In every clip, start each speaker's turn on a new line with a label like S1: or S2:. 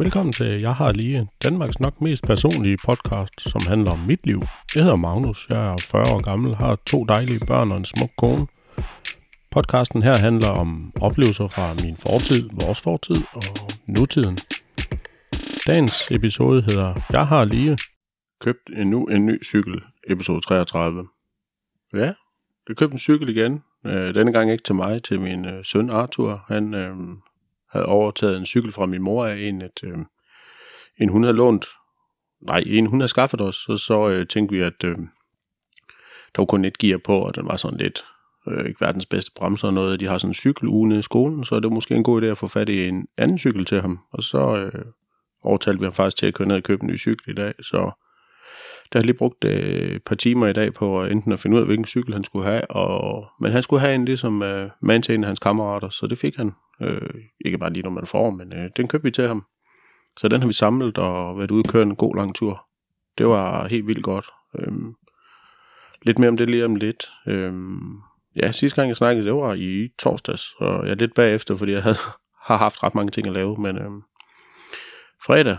S1: Velkommen til Jeg har lige Danmarks nok mest personlige podcast, som handler om mit liv. Jeg hedder Magnus, jeg er 40 år gammel, har to dejlige børn og en smuk kone. Podcasten her handler om oplevelser fra min fortid, vores fortid og nutiden. Dagens episode hedder Jeg har lige købt endnu en ny cykel, episode 33. Ja, jeg købte en cykel igen. Øh, denne gang ikke til mig, til min øh, søn Arthur. Han øh, havde overtaget en cykel fra min mor af en, et, øh, en hun havde lånt, nej, en hun havde skaffet os, og så øh, tænkte vi, at øh, der var kun et gear på, og den var sådan lidt, øh, ikke verdens bedste bremser og noget. De har sådan en cykeluge nede i skolen, så det var måske en god idé at få fat i en anden cykel til ham. Og så øh, overtalte vi ham faktisk til at køre ned og købe en ny cykel i dag, så der har lige brugt øh, et par timer i dag på enten at finde ud af, hvilken cykel han skulle have, og, men han skulle have en ligesom øh, man til en af hans kammerater, så det fik han. Øh, ikke bare lige, når man får, men øh, den købte vi til ham. Så den har vi samlet og været ude og køre en god lang tur. Det var helt vildt godt. Øh, lidt mere om det lige om lidt. Øh, ja, sidste gang jeg snakkede, det var i torsdags, og jeg er lidt bagefter, fordi jeg havde, har haft ret mange ting at lave, men øh, fredag,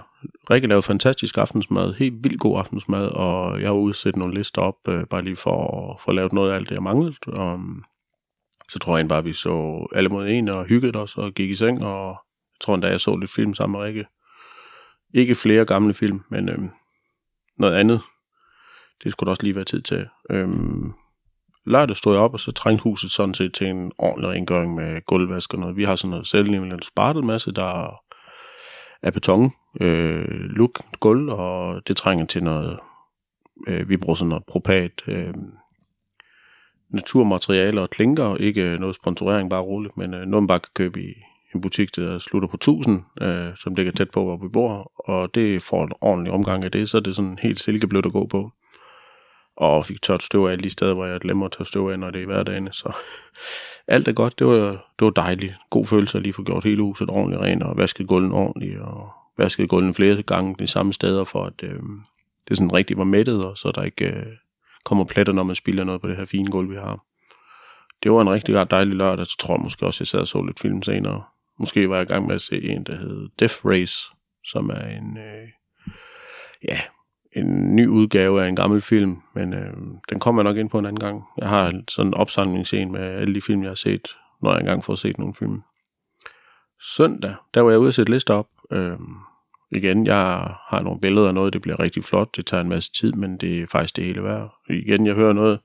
S1: Rikke lavede fantastisk aftensmad, helt vildt god aftensmad, og jeg har udsat nogle lister op, øh, bare lige for at få lavet noget af alt det, jeg manglede. Og, øhm, så tror jeg bare, at vi så alle mod en og hyggede os og gik i seng, og jeg tror endda, jeg så lidt film sammen med Rikke. Ikke flere gamle film, men øhm, noget andet. Det skulle der også lige være tid til. Øhm, lørdag stod jeg op, og så trængte huset sådan set til en ordentlig rengøring med gulvvask og noget. Vi har sådan noget selvnævnende spartelmasse, der er beton, øh, luk, gulv, og det trænger til noget, øh, vi bruger sådan noget propat, øh, naturmaterialer og klinker, ikke noget sponsorering, bare roligt, men øh, noget man bare kan købe i en butik, der slutter på 1000, øh, som ligger tæt på, hvor vi bor, og det får en ordentlig omgang af det, så er det sådan helt silkeblødt at gå på. Og fik tørt støv af alle de steder, hvor jeg glemmer at tørre støv af, når det er hverdagen, så alt er godt, det var, det var dejligt. God følelse at lige få gjort hele huset ordentligt rent, og vasket gulven ordentligt, og vasket gulven flere gange de samme steder, for at øh, det sådan rigtig var mættet, og så der ikke øh, kommer pletter, når man spiller noget på det her fine gulv, vi har. Det var en rigtig dejlig lørdag, så tror jeg måske også, jeg sad og så lidt film senere. Måske var jeg i gang med at se en, der hed Death Race, som er en, øh, ja, en ny udgave af en gammel film, men øh, den kommer jeg nok ind på en anden gang. Jeg har sådan en opsamlingsscene med alle de film, jeg har set, når jeg engang får set nogle film. Søndag, der var jeg ude og sætte lister op. Øh, igen, jeg har nogle billeder af noget, det bliver rigtig flot, det tager en masse tid, men det er faktisk det hele værd. Igen, jeg hører noget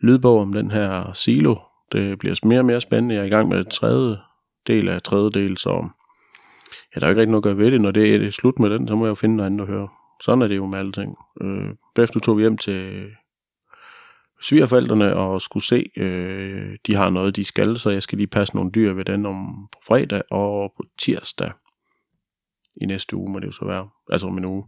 S1: lydbog om den her silo. Det bliver mere og mere spændende. Jeg er i gang med tredje del af tredje del, så ja, der er ikke rigtig noget at gøre ved det. Når det er slut med den, så må jeg jo finde noget andet at høre. Sådan er det jo med alting. Øh, bagefter tog vi hjem til svigerforældrene og skulle se, øh, de har noget, de skal, så jeg skal lige passe nogle dyr ved den om på fredag og på tirsdag i næste uge, må det jo så være, altså om en uge.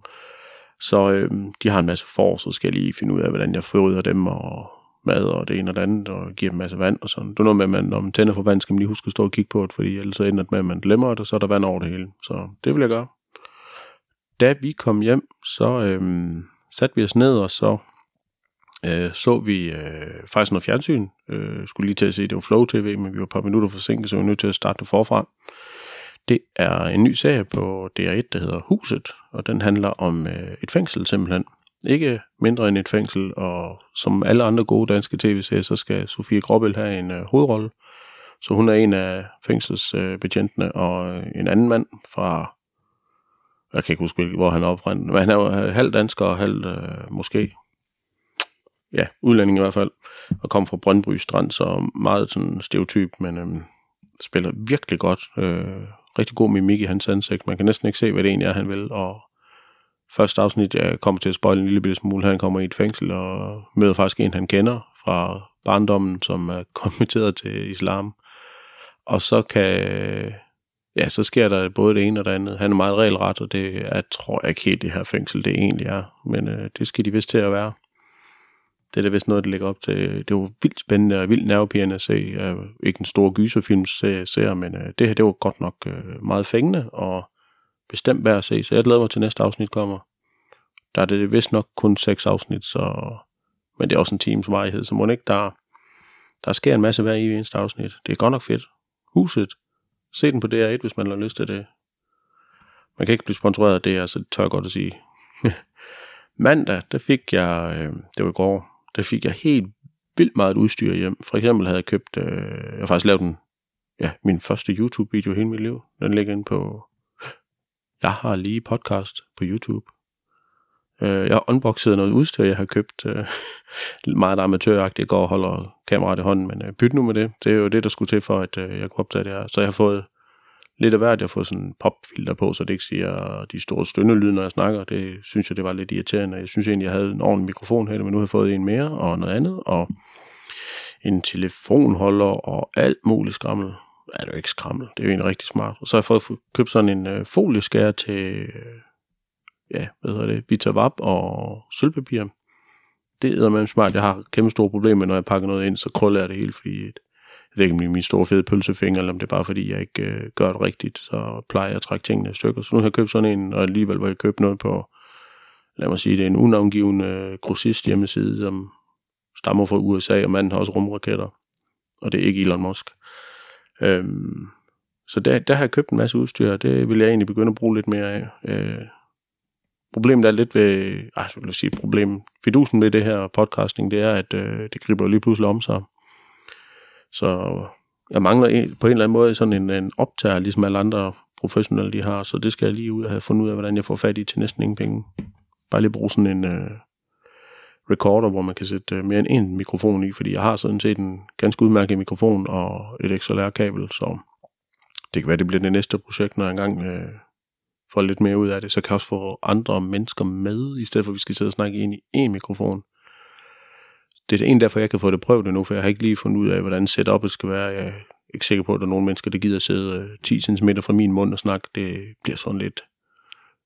S1: Så øh, de har en masse for, så skal jeg lige finde ud af, hvordan jeg fodrer dem og mad og det ene og det andet, og giver dem en masse vand og sådan. Det er noget med, at man, når man tænder for vand, skal man lige huske at stå og kigge på det, fordi ellers så ender det med, at man glemmer det, og så er der vand over det hele. Så det vil jeg gøre. Da vi kom hjem, så øh, satte vi os ned, og så øh, så vi øh, faktisk noget fjernsyn. Øh, skulle lige til at se, det var Flow TV, men vi var et par minutter forsinket, så vi var nødt til at starte det forfra. Det er en ny serie på DR1, der hedder Huset, og den handler om øh, et fængsel simpelthen. Ikke mindre end et fængsel, og som alle andre gode danske tv-serier, så skal Sofie Gråbøl have en øh, hovedrolle. Så hun er en af fængselsbetjentene, øh, og en anden mand fra, jeg kan ikke huske, hvor han er oprindet, men han er jo øh, halv dansker og halv øh, måske, ja, udlænding i hvert fald, og kom fra Brøndby Strand, så meget sådan stereotyp, men øh, spiller virkelig godt. Øh, rigtig god mimik i hans ansigt. Man kan næsten ikke se, hvad det egentlig er, han vil. Og første afsnit, jeg kommer til at spoil en lille bitte smule, han kommer i et fængsel og møder faktisk en, han kender fra barndommen, som er konverteret til islam. Og så kan, ja, så sker der både det ene og det andet. Han er meget regelret, og det er, tror jeg ikke helt, det her fængsel, det egentlig er. Men øh, det skal de vist til at være. Det er da vist noget, der ligger op til. Det var vildt spændende og vildt nervepirrende at se. Uh, ikke en stor gyserfilm ser, men uh, det her, det var godt nok uh, meget fængende og bestemt værd at se. Så jeg glæder mig til næste afsnit kommer. Der er det vist nok kun seks afsnit, så... men det er også en times varighed, så må ikke der, der sker en masse hver i eneste afsnit. Det er godt nok fedt. Huset. Se den på DR1, hvis man har lyst til det. man kan ikke blive sponsoreret af det, så det tør jeg godt at sige. Mandag, der fik jeg, øh, det var i går, der fik jeg helt vildt meget udstyr hjem. For eksempel havde jeg købt, øh, jeg har faktisk lavet en, ja, min første YouTube-video hele mit liv. Den ligger inde på, jeg har lige podcast på YouTube. Øh, jeg har unboxet noget udstyr, jeg har købt. Øh, meget amatøragtigt, jeg går og holder kameraet i hånden, men øh, byt nu med det. Det er jo det, der skulle til for, at øh, jeg kunne optage det her. Så jeg har fået lidt af hvert. Jeg har fået sådan en popfilter på, så det ikke siger de store stønnelyde, når jeg snakker. Det synes jeg, det var lidt irriterende. Jeg synes egentlig, jeg havde en ordentlig mikrofon her, men nu har jeg fået en mere og noget andet, og en telefonholder og alt muligt skrammel. Ja, det er jo ikke skrammel. Det er jo egentlig rigtig smart. Og så har jeg fået købt sådan en øh, folieskær til, øh, ja, hvad hedder det, Vitavap og sølvpapir. Det er man smart. Jeg har kæmpe store problemer, når jeg pakker noget ind, så krøller jeg det hele, fordi jeg ved ikke, om det er min store fede pølsefinger, eller om det er bare fordi, jeg ikke øh, gør det rigtigt, så plejer jeg at trække tingene i stykker. Så nu har jeg købt sådan en, og alligevel var jeg købt noget på, lad mig sige, det er en unavngivende øh, grossist hjemmeside, som stammer fra USA, og manden har også rumraketter. Og det er ikke Elon Musk. Øhm, så der, der har jeg købt en masse udstyr, og det vil jeg egentlig begynde at bruge lidt mere af. Øh, problemet er lidt ved, ej, jeg vil sige problem, fidusen med det her podcasting, det er, at øh, det griber lige pludselig om sig. Så jeg mangler på en eller anden måde sådan en, en optager, ligesom alle andre professionelle de har, så det skal jeg lige ud og have fundet ud af, hvordan jeg får fat i til næsten ingen penge. Bare lige bruge sådan en uh, recorder, hvor man kan sætte øh, mere end en mikrofon i, fordi jeg har sådan set en ganske udmærket mikrofon og et XLR-kabel, så det kan være, det bliver det næste projekt, når jeg engang uh, får lidt mere ud af det, så kan jeg også få andre mennesker med, i stedet for at vi skal sidde og snakke ind i én mikrofon det er en derfor, jeg kan få det prøvet endnu, for jeg har ikke lige fundet ud af, hvordan setupet skal være. Jeg er ikke sikker på, at der er nogen mennesker, der gider sidde øh, 10 cm fra min mund og snakke. Det bliver sådan lidt...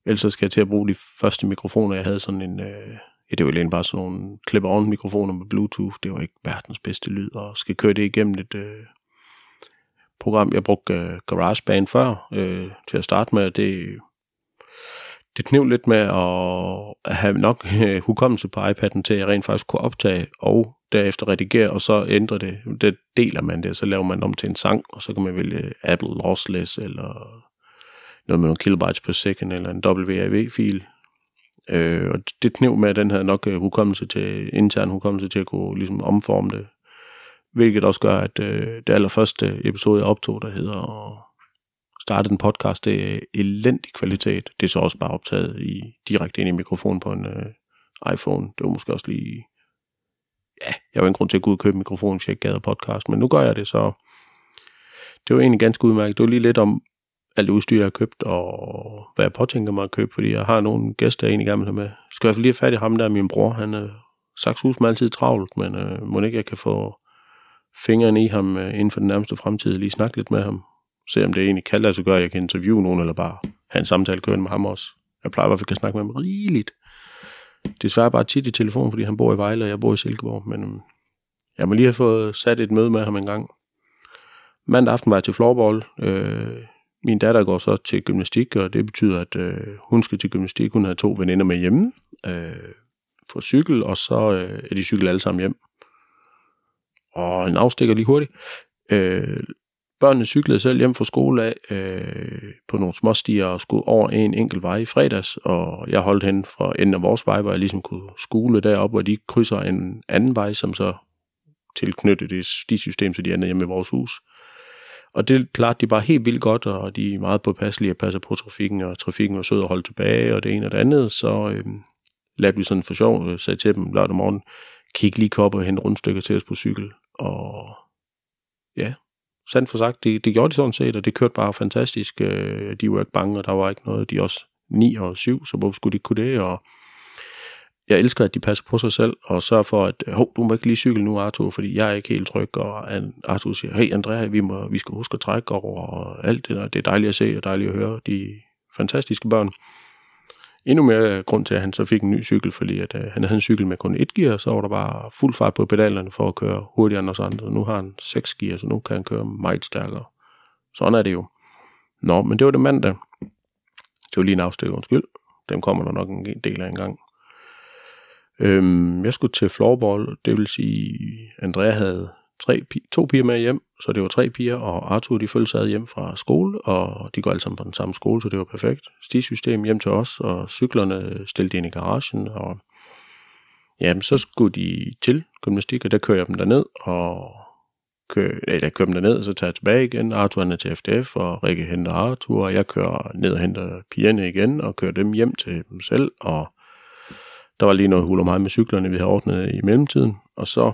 S1: Ellers skal jeg til at bruge de første mikrofoner, jeg havde sådan en... Øh, ja, det var egentlig bare sådan nogle clip-on mikrofoner med Bluetooth. Det var ikke verdens bedste lyd, og skal køre det igennem et øh, program. Jeg brugte øh, GarageBand før øh, til at starte med. Det, det knev lidt med at have nok øh, hukommelse på iPad'en til, at jeg rent faktisk kunne optage og derefter redigere, og så ændre det. Det deler man det, så laver man om til en sang, og så kan man vælge Apple Lossless, eller noget med nogle kilobytes per second, eller en WAV-fil. Øh, og det knev med, at den havde nok øh, hukommelse til, intern hukommelse til at kunne ligesom omforme det. Hvilket også gør, at øh, det allerførste episode, jeg optog, der hedder startede en podcast, det er elendig kvalitet. Det er så også bare optaget i, direkte ind i mikrofonen på en øh, iPhone. Det var måske også lige... Ja, jeg var en grund til at gå ud og købe mikrofonen, hvis jeg ikke gad podcast, men nu gør jeg det, så det var egentlig ganske udmærket. Det var lige lidt om alt udstyr, jeg har købt, og hvad jeg påtænker mig at købe, fordi jeg har nogle gæster, jeg egentlig gerne vil have med. Jeg skal i hvert fald lige have fat i ham der, min bror. Han øh, er sagt hus med altid travlt, men øh, må ikke jeg kan få fingeren i ham øh, inden for den nærmeste fremtid, lige snakke lidt med ham, se om det egentlig kan lade sig gøre, at jeg kan interviewe nogen, eller bare have en samtale kørende med ham også. Jeg plejer i hvert fald at snakke med ham rigeligt. Desværre bare tit i telefon, fordi han bor i Vejle, og jeg bor i Silkeborg, men øhm, jeg må lige have fået sat et møde med ham en gang. Mandag aften var jeg til floorball. Øh, min datter går så til gymnastik, og det betyder, at øh, hun skal til gymnastik. Hun har to veninder med hjemme øh, for cykel, og så øh, er de cykel alle sammen hjem. Og en afstikker lige hurtigt. Øh, Børnene cyklede selv hjem fra skole af øh, på nogle småstier og skulle over en enkelt vej i fredags, og jeg holdt hen fra enden af vores vej, hvor jeg ligesom kunne skole derop, hvor de krydser en anden vej, som så tilknyttede det stisystem, så de er hjemme i vores hus. Og det klart, de bare helt vildt godt, og de er meget påpasselige at passe på trafikken, og trafikken var sød at holde tilbage, og det ene og det andet, så øh, lærte vi sådan for sjov, og sagde til dem lørdag morgen, kig lige op og hente rundstykker til os på cykel, og ja, sandt for sagt, det, det gjorde de sådan set, og det kørte bare fantastisk. Øh, de var ikke bange, og der var ikke noget. De er også 9 og 7, så hvorfor skulle de kunne det? Og jeg elsker, at de passer på sig selv, og sørger for, at hov, du må ikke lige cykle nu, Arthur, fordi jeg er ikke helt tryg, og Arthur siger, hey Andrea, vi, må, vi skal huske at trække over, og alt det der. Det er dejligt at se, og dejligt at høre. De fantastiske børn endnu mere grund til, at han så fik en ny cykel, fordi at, øh, han havde en cykel med kun et gear, så var der bare fuld fart på pedalerne for at køre hurtigere end os andre. Nu har han seks gear, så nu kan han køre meget stærkere. Sådan er det jo. Nå, men det var det mandag. Det var lige en afstykke, undskyld. Dem kommer der nok en del af en gang. Øhm, jeg skulle til floorball, det vil sige, Andrea havde tre, to piger med hjem, så det var tre piger, og Arthur de følte sig hjem fra skole, og de går alle sammen på den samme skole, så det var perfekt. Stisystem hjem til os, og cyklerne stillede ind i garagen, og jamen, så skulle de til gymnastik, og der kører jeg dem derned, og kører, eller kører dem derned, og så tager jeg tilbage igen. Arthur er til FDF, og Rikke henter Arthur, og jeg kører ned og henter pigerne igen, og kører dem hjem til dem selv, og der var lige noget hul om mig med cyklerne, vi havde ordnet i mellemtiden, og så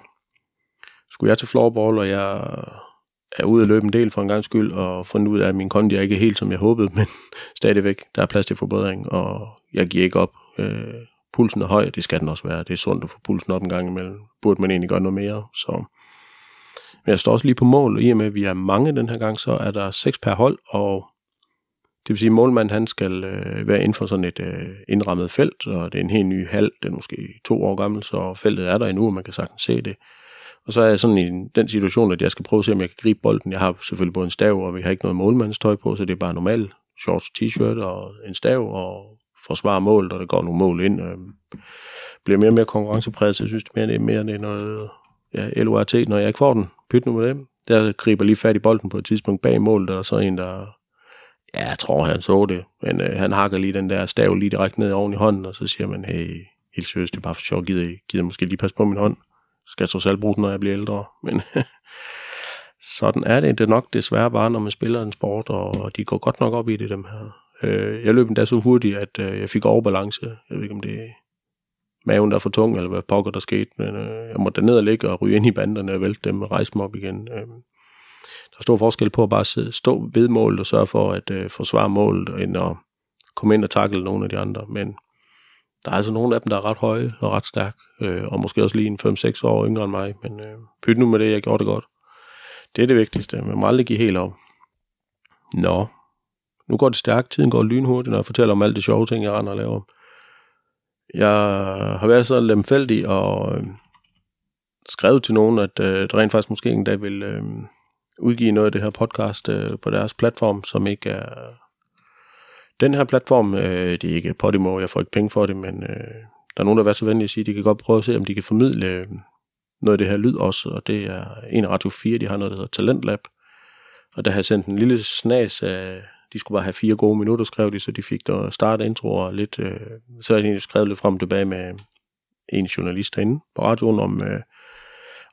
S1: skulle jeg til floorball, og jeg er ude at løbe en del for en gang skyld, og fundet ud af, at min kondi er ikke helt, som jeg håbede, men stadigvæk, der er plads til forbedring, og jeg giver ikke op. Øh, pulsen er høj, det skal den også være. Det er sundt at få pulsen op en gang imellem. Burde man egentlig gøre noget mere, så... Men jeg står også lige på mål, og i og med, at vi er mange den her gang, så er der seks per hold, og det vil sige, at målmanden han skal øh, være inden for sådan et øh, indrammet felt, og det er en helt ny hal, den er måske to år gammel, så feltet er der endnu, og man kan sagtens se det. Og så er jeg sådan i den situation, at jeg skal prøve at se, om jeg kan gribe bolden. Jeg har selvfølgelig både en stav, og vi har ikke noget målmandstøj på, så det er bare normalt shorts, t-shirt og en stav, og forsvare mål, og der går nogle mål ind. Øh, bliver mere og mere konkurrencepræget, så jeg synes, det mere, det er mere det er noget ja, LORT, når jeg ikke får den. Pyt nu med det. Der griber lige fat i bolden på et tidspunkt bag målet, der er så en, der Ja, jeg tror, han så det. Men øh, han hakker lige den der stav lige direkte ned oven i hånden, og så siger man, hey, helt seriøst, det er bare for sjov, gider, gider måske lige passe på min hånd skal jeg trods alt bruge den, når jeg bliver ældre. Men sådan er det. Det er nok desværre bare, når man spiller en sport, og de går godt nok op i det, dem her. Øh, jeg løb endda så hurtigt, at øh, jeg fik overbalance. Jeg ved ikke, om det er maven, der er for tung, eller hvad pokker der skete. Men øh, jeg måtte ned og ligge og ryge ind i banderne og vælte dem og rejse mig op igen. Øh, der er stor forskel på at bare sidde, stå ved målet og sørge for at øh, forsvare målet, end at komme ind og takle nogle af de andre. Men der er altså nogle af dem, der er ret høje og ret stærke, øh, og måske også lige en 5-6 år yngre end mig, men øh, pyt nu med det, jeg gjorde det godt. Det er det vigtigste, man må aldrig give helt op. Nå, nu går det stærkt, tiden går lynhurtigt, når jeg fortæller om alle de sjove ting, jeg render og laver. Jeg har været så lemfældig og øh, skrevet til nogen, at øh, der rent faktisk måske en dag vil øh, udgive noget af det her podcast øh, på deres platform, som ikke er den her platform, øh, det er ikke Podimo, jeg får ikke penge for det, men øh, der er nogen, der vil være så venlige at sige, at de kan godt prøve at se, om de kan formidle øh, noget af det her lyd også, og det er en Radio 4, de har noget, der hedder Talentlab, og der har jeg sendt en lille snas af, de skulle bare have fire gode minutter, skrev de, så de fik der start intro og lidt, øh, så har de skrevet lidt frem og tilbage med en journalist derinde på radioen om, øh,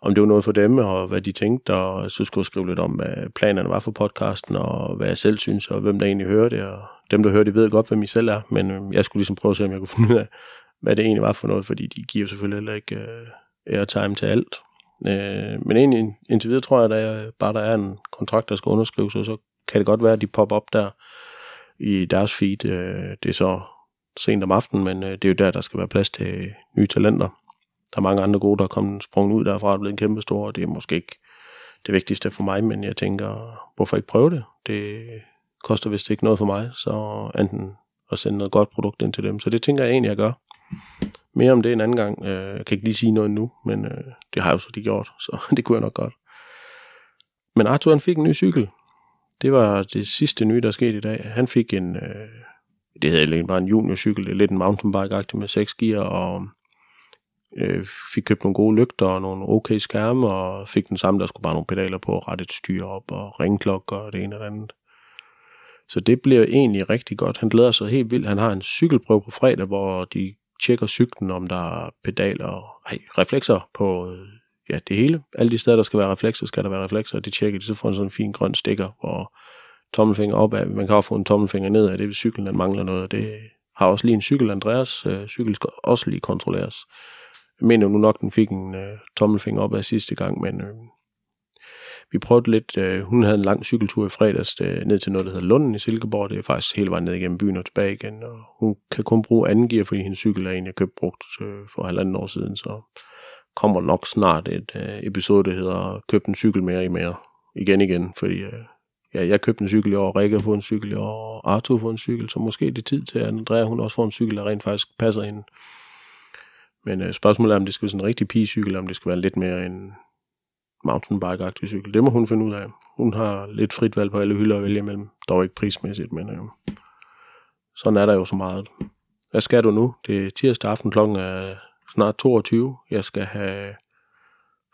S1: om det var noget for dem, og hvad de tænkte, og så skulle jeg skrive lidt om, hvad planerne var for podcasten, og hvad jeg selv synes, og hvem der egentlig hører det, og dem, der hører det, ved godt, hvem I selv er, men øhm, jeg skulle ligesom prøve at se, om jeg kunne finde ud af, hvad det egentlig var for noget, fordi de giver selvfølgelig heller ikke uh, airtime til alt. Uh, men egentlig, indtil videre tror jeg, at der, bare der er en kontrakt, der skal underskrives, og så kan det godt være, at de popper op der i deres feed. Uh, det er så sent om aftenen, men uh, det er jo der, der skal være plads til nye talenter. Der er mange andre gode, der er kommet sprunget ud derfra og blevet kæmpe store, og det er måske ikke det vigtigste for mig, men jeg tænker, hvorfor ikke prøve det? Det koster vist ikke noget for mig, så enten at sende noget godt produkt ind til dem. Så det tænker jeg egentlig, jeg gør. Mere om det en anden gang. Øh, jeg kan ikke lige sige noget nu, men øh, det har jeg jo så de gjort, så det kunne jeg nok godt. Men Arthur han fik en ny cykel. Det var det sidste nye, der skete i dag. Han fik en, øh, det hedder egentlig bare en juniorcykel, det er lidt en mountainbike-agtig med 6 gear, og øh, fik købt nogle gode lygter og nogle okay skærme, og fik den samme, der skulle bare nogle pedaler på, rette et styr op og ringklokker og det ene og det andet. Så det bliver egentlig rigtig godt. Han glæder sig helt vildt. Han har en cykelprøve på fredag, hvor de tjekker cyklen, om der er pedaler og ej, reflekser på øh, ja, det hele. Alle de steder, der skal være reflekser, skal der være reflekser, og de tjekker de, så får en sådan en fin grøn stikker, hvor tommelfinger op af. Man kan også få en tommelfinger ned af det, hvis cyklen den mangler noget. Det har også lige en cykel, Andreas. Øh, cykel skal også lige kontrolleres. Jeg mener nu nok, den fik en øh, tommelfinger op af sidste gang, men øh, vi prøvede lidt, øh, hun havde en lang cykeltur i fredags øh, ned til noget, der hedder Lunden i Silkeborg. Det er faktisk hele vejen ned igennem byen og tilbage igen. Og hun kan kun bruge anden gear, fordi hendes cykel er en, jeg købte brugt øh, for halvanden år siden. Så kommer nok snart et øh, episode, der hedder Køb en cykel mere i mere. Igen igen, fordi øh, ja, jeg købte en cykel i år, Rikke har fået en cykel i år, og Arthur har fået en cykel, så måske er det tid til, at Andrea hun også får en cykel, der rent faktisk passer ind. Men øh, spørgsmålet er, om det skal være sådan en rigtig pigecykel, eller om det skal være lidt mere en mountainbike-agtig cykel. Det må hun finde ud af. Hun har lidt frit valg på alle hylder at vælge imellem. Dog ikke prismæssigt, men øh, sådan er der jo så meget. Hvad skal du nu? Det er tirsdag aften klokken er snart 22. Jeg skal have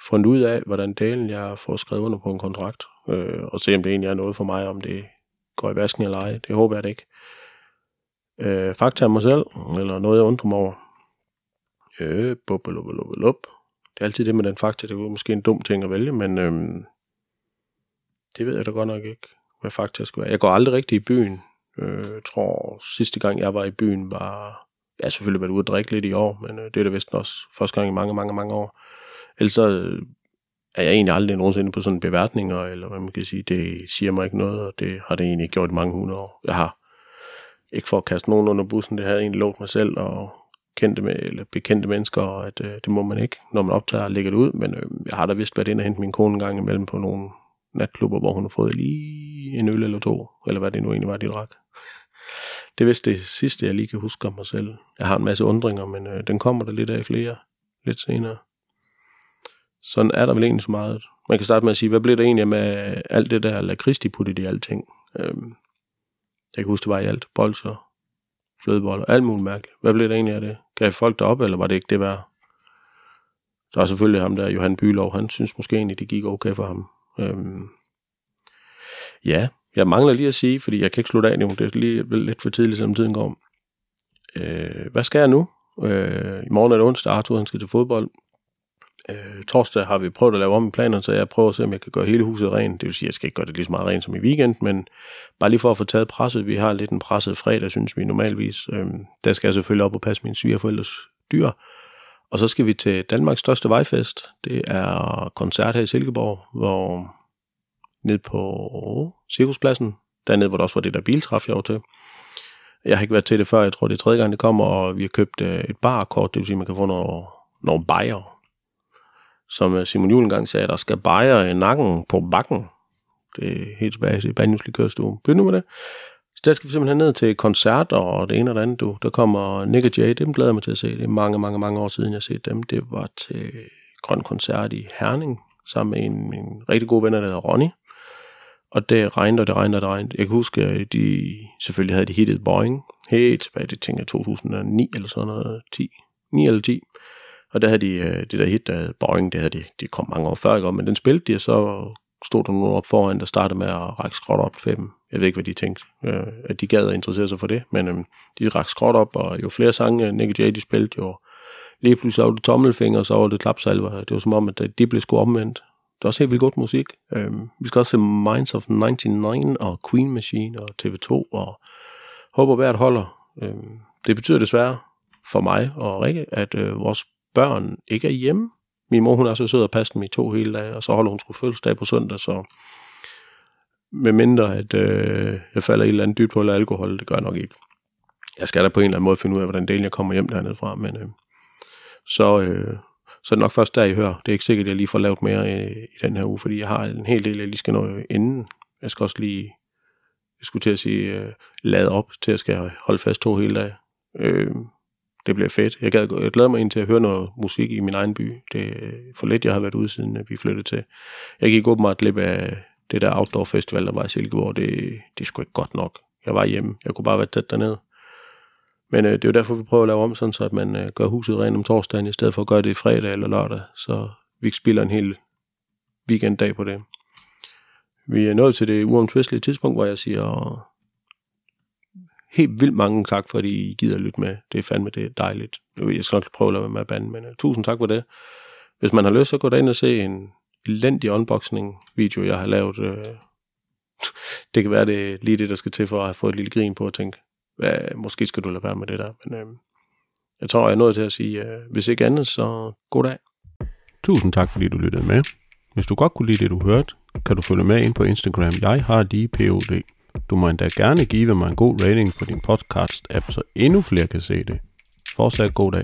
S1: fundet ud af, hvordan dalen jeg får skrevet under på en kontrakt, øh, og se om det egentlig er noget for mig, om det går i vasken eller ej. Det håber jeg det ikke. Øh, fakta om mig selv, eller noget jeg undrer mig over. Øh, bup, bup, bup, bup. Det er altid det med den fakta, det er måske en dum ting at vælge, men øhm, det ved jeg da godt nok ikke, hvad fakta skal være. Jeg går aldrig rigtig i byen. Øh, jeg tror, sidste gang jeg var i byen var... Jeg har selvfølgelig været ude at drikke lidt i år, men øh, det er da vist også første gang i mange, mange, mange år. Ellers så øh, er jeg egentlig aldrig nogensinde på sådan beværtninger, eller hvad man kan sige, det siger mig ikke noget, og det har det egentlig gjort i mange hundrede år. Jeg har ikke for at kaste nogen under bussen, det havde jeg egentlig lovet mig selv, og kendte med, eller bekendte mennesker, og at øh, det må man ikke, når man optager og lægger det ud, men øh, jeg har da vist været inde og hente min kone en gang imellem på nogle natklubber, hvor hun har fået lige en øl eller to, eller hvad det nu egentlig var, de drak. Det er vist det sidste, jeg lige kan huske om mig selv. Jeg har en masse undringer, men øh, den kommer der lidt af flere lidt senere. Sådan er der vel egentlig så meget. Man kan starte med at sige, hvad blev der egentlig med alt det der lakristi puttet i alting? Øh, jeg kan huske, det var i alt. Bolser, flødeboller, alt muligt mærkeligt. Hvad blev der egentlig af det? Gav folk op, eller var det ikke det værd? Der er selvfølgelig ham der, Johan Bylov, han synes måske egentlig, det gik okay for ham. Øhm, ja, jeg mangler lige at sige, fordi jeg kan ikke slutte af nu, det er lige lidt for tidligt, som tiden går. Øh, hvad skal jeg nu? Øh, I morgen er det onsdag, Arthur han skal til fodbold. Øh, torsdag har vi prøvet at lave om i planerne, så jeg prøver at se, om jeg kan gøre hele huset rent. Det vil sige, at jeg skal ikke gøre det lige så meget rent som i weekend, men bare lige for at få taget presset. Vi har lidt en presset fredag, synes vi normalvis. Øh, der skal jeg selvfølgelig op og passe mine svigerforældres dyr. Og så skal vi til Danmarks største vejfest. Det er koncert her i Silkeborg, hvor ned på cirkuspladsen, dernede hvor der også var det der biltræf, jeg var til. Jeg har ikke været til det før, jeg tror det er tredje gang det kommer, og vi har købt øh, et barkort, det vil sige, at man kan få nogle, nogle bajer, som øh, Simon Juhl engang sagde, der skal bejre øh, nakken på bakken. Det er helt tilbage til Banjus Kørestue. Begynd nu med det. Så der skal vi simpelthen ned til koncerter og det ene og det andet. Du. Der kommer Nick og Jay, dem glæder jeg mig til at se. Det er mange, mange, mange år siden, jeg har set dem. Det var til Grøn Koncert i Herning, sammen med en, en rigtig god ven, der hedder Ronny. Og det regnede, og det regnede, og det regnede. Jeg kan huske, at de selvfølgelig havde de hittet Boeing helt tilbage til, tænker 2009 eller sådan noget, 10, 9 eller 10. Og der havde de, øh, det der hit, der Boeing, det havde de, de kom mange år før, ikke? men den spillede de, og så stod der nogen op foran, der startede med at række skråt op til dem. Jeg ved ikke, hvad de tænkte, øh, at de gad at interessere sig for det, men øh, de rakte skråt op, og jo flere sange øh, Nick Jay, de spillede, jo lige pludselig var det tommelfinger, og så var det klapsalver. Det var som om, at øh, de blev sgu omvendt. Det er også helt vildt godt musik. Øh, vi skal også se Minds of 99 og Queen Machine og TV2 og håber hvert holder. Øh, det betyder desværre for mig og Rikke, at øh, vores børn ikke er hjemme. Min mor, hun er så sød og passer dem i to hele dage, og så holder hun sgu fødselsdag på søndag, så med mindre, at øh, jeg falder i et eller andet dybt hul af alkohol, det gør jeg nok ikke. Jeg skal da på en eller anden måde finde ud af, hvordan delen jeg kommer hjem dernede fra, men øh, så, øh, så er det nok først der, I hører. Det er ikke sikkert, at jeg lige får lavet mere i, i den her uge, fordi jeg har en hel del, jeg lige skal nå inden. Jeg skal også lige, jeg skulle til at sige, øh, lade op til, at jeg skal holde fast to hele dage. Øh, det bliver fedt. Jeg, gad, jeg glæder mig ind til at høre noget musik i min egen by. Det er for lidt, jeg har været ude, siden vi flyttede til. Jeg gik åbenbart glip af det der outdoor festival, der var i Silkeborg. Det, det sgu ikke godt nok. Jeg var hjemme. Jeg kunne bare være tæt dernede. Men øh, det er jo derfor, vi prøver at lave om sådan, så at man øh, gør huset rent om torsdagen, i stedet for at gøre det i fredag eller lørdag, så vi ikke spiller en hel weekenddag på det. Vi er nået til det uomtvistelige tidspunkt, hvor jeg siger helt vildt mange tak, fordi I gider lytte med. Det er fandme det er dejligt. Jeg skal nok prøve at lade være med at bande, men uh, tusind tak for det. Hvis man har lyst, så gå ind og se en elendig unboxing-video, jeg har lavet. Uh, det kan være, det er lige det, der skal til for at få et lille grin på at tænke, hvad, måske skal du lade være med det der. Men uh, jeg tror, jeg er nået til at sige, uh, hvis ikke andet, så god dag. Tusind tak, fordi du lyttede med. Hvis du godt kunne lide det, du hørte, kan du følge med ind på Instagram. Jeg har lige POD. Du må endda gerne give mig en god rating på din podcast-app, så endnu flere kan se det. Fortsat god dag.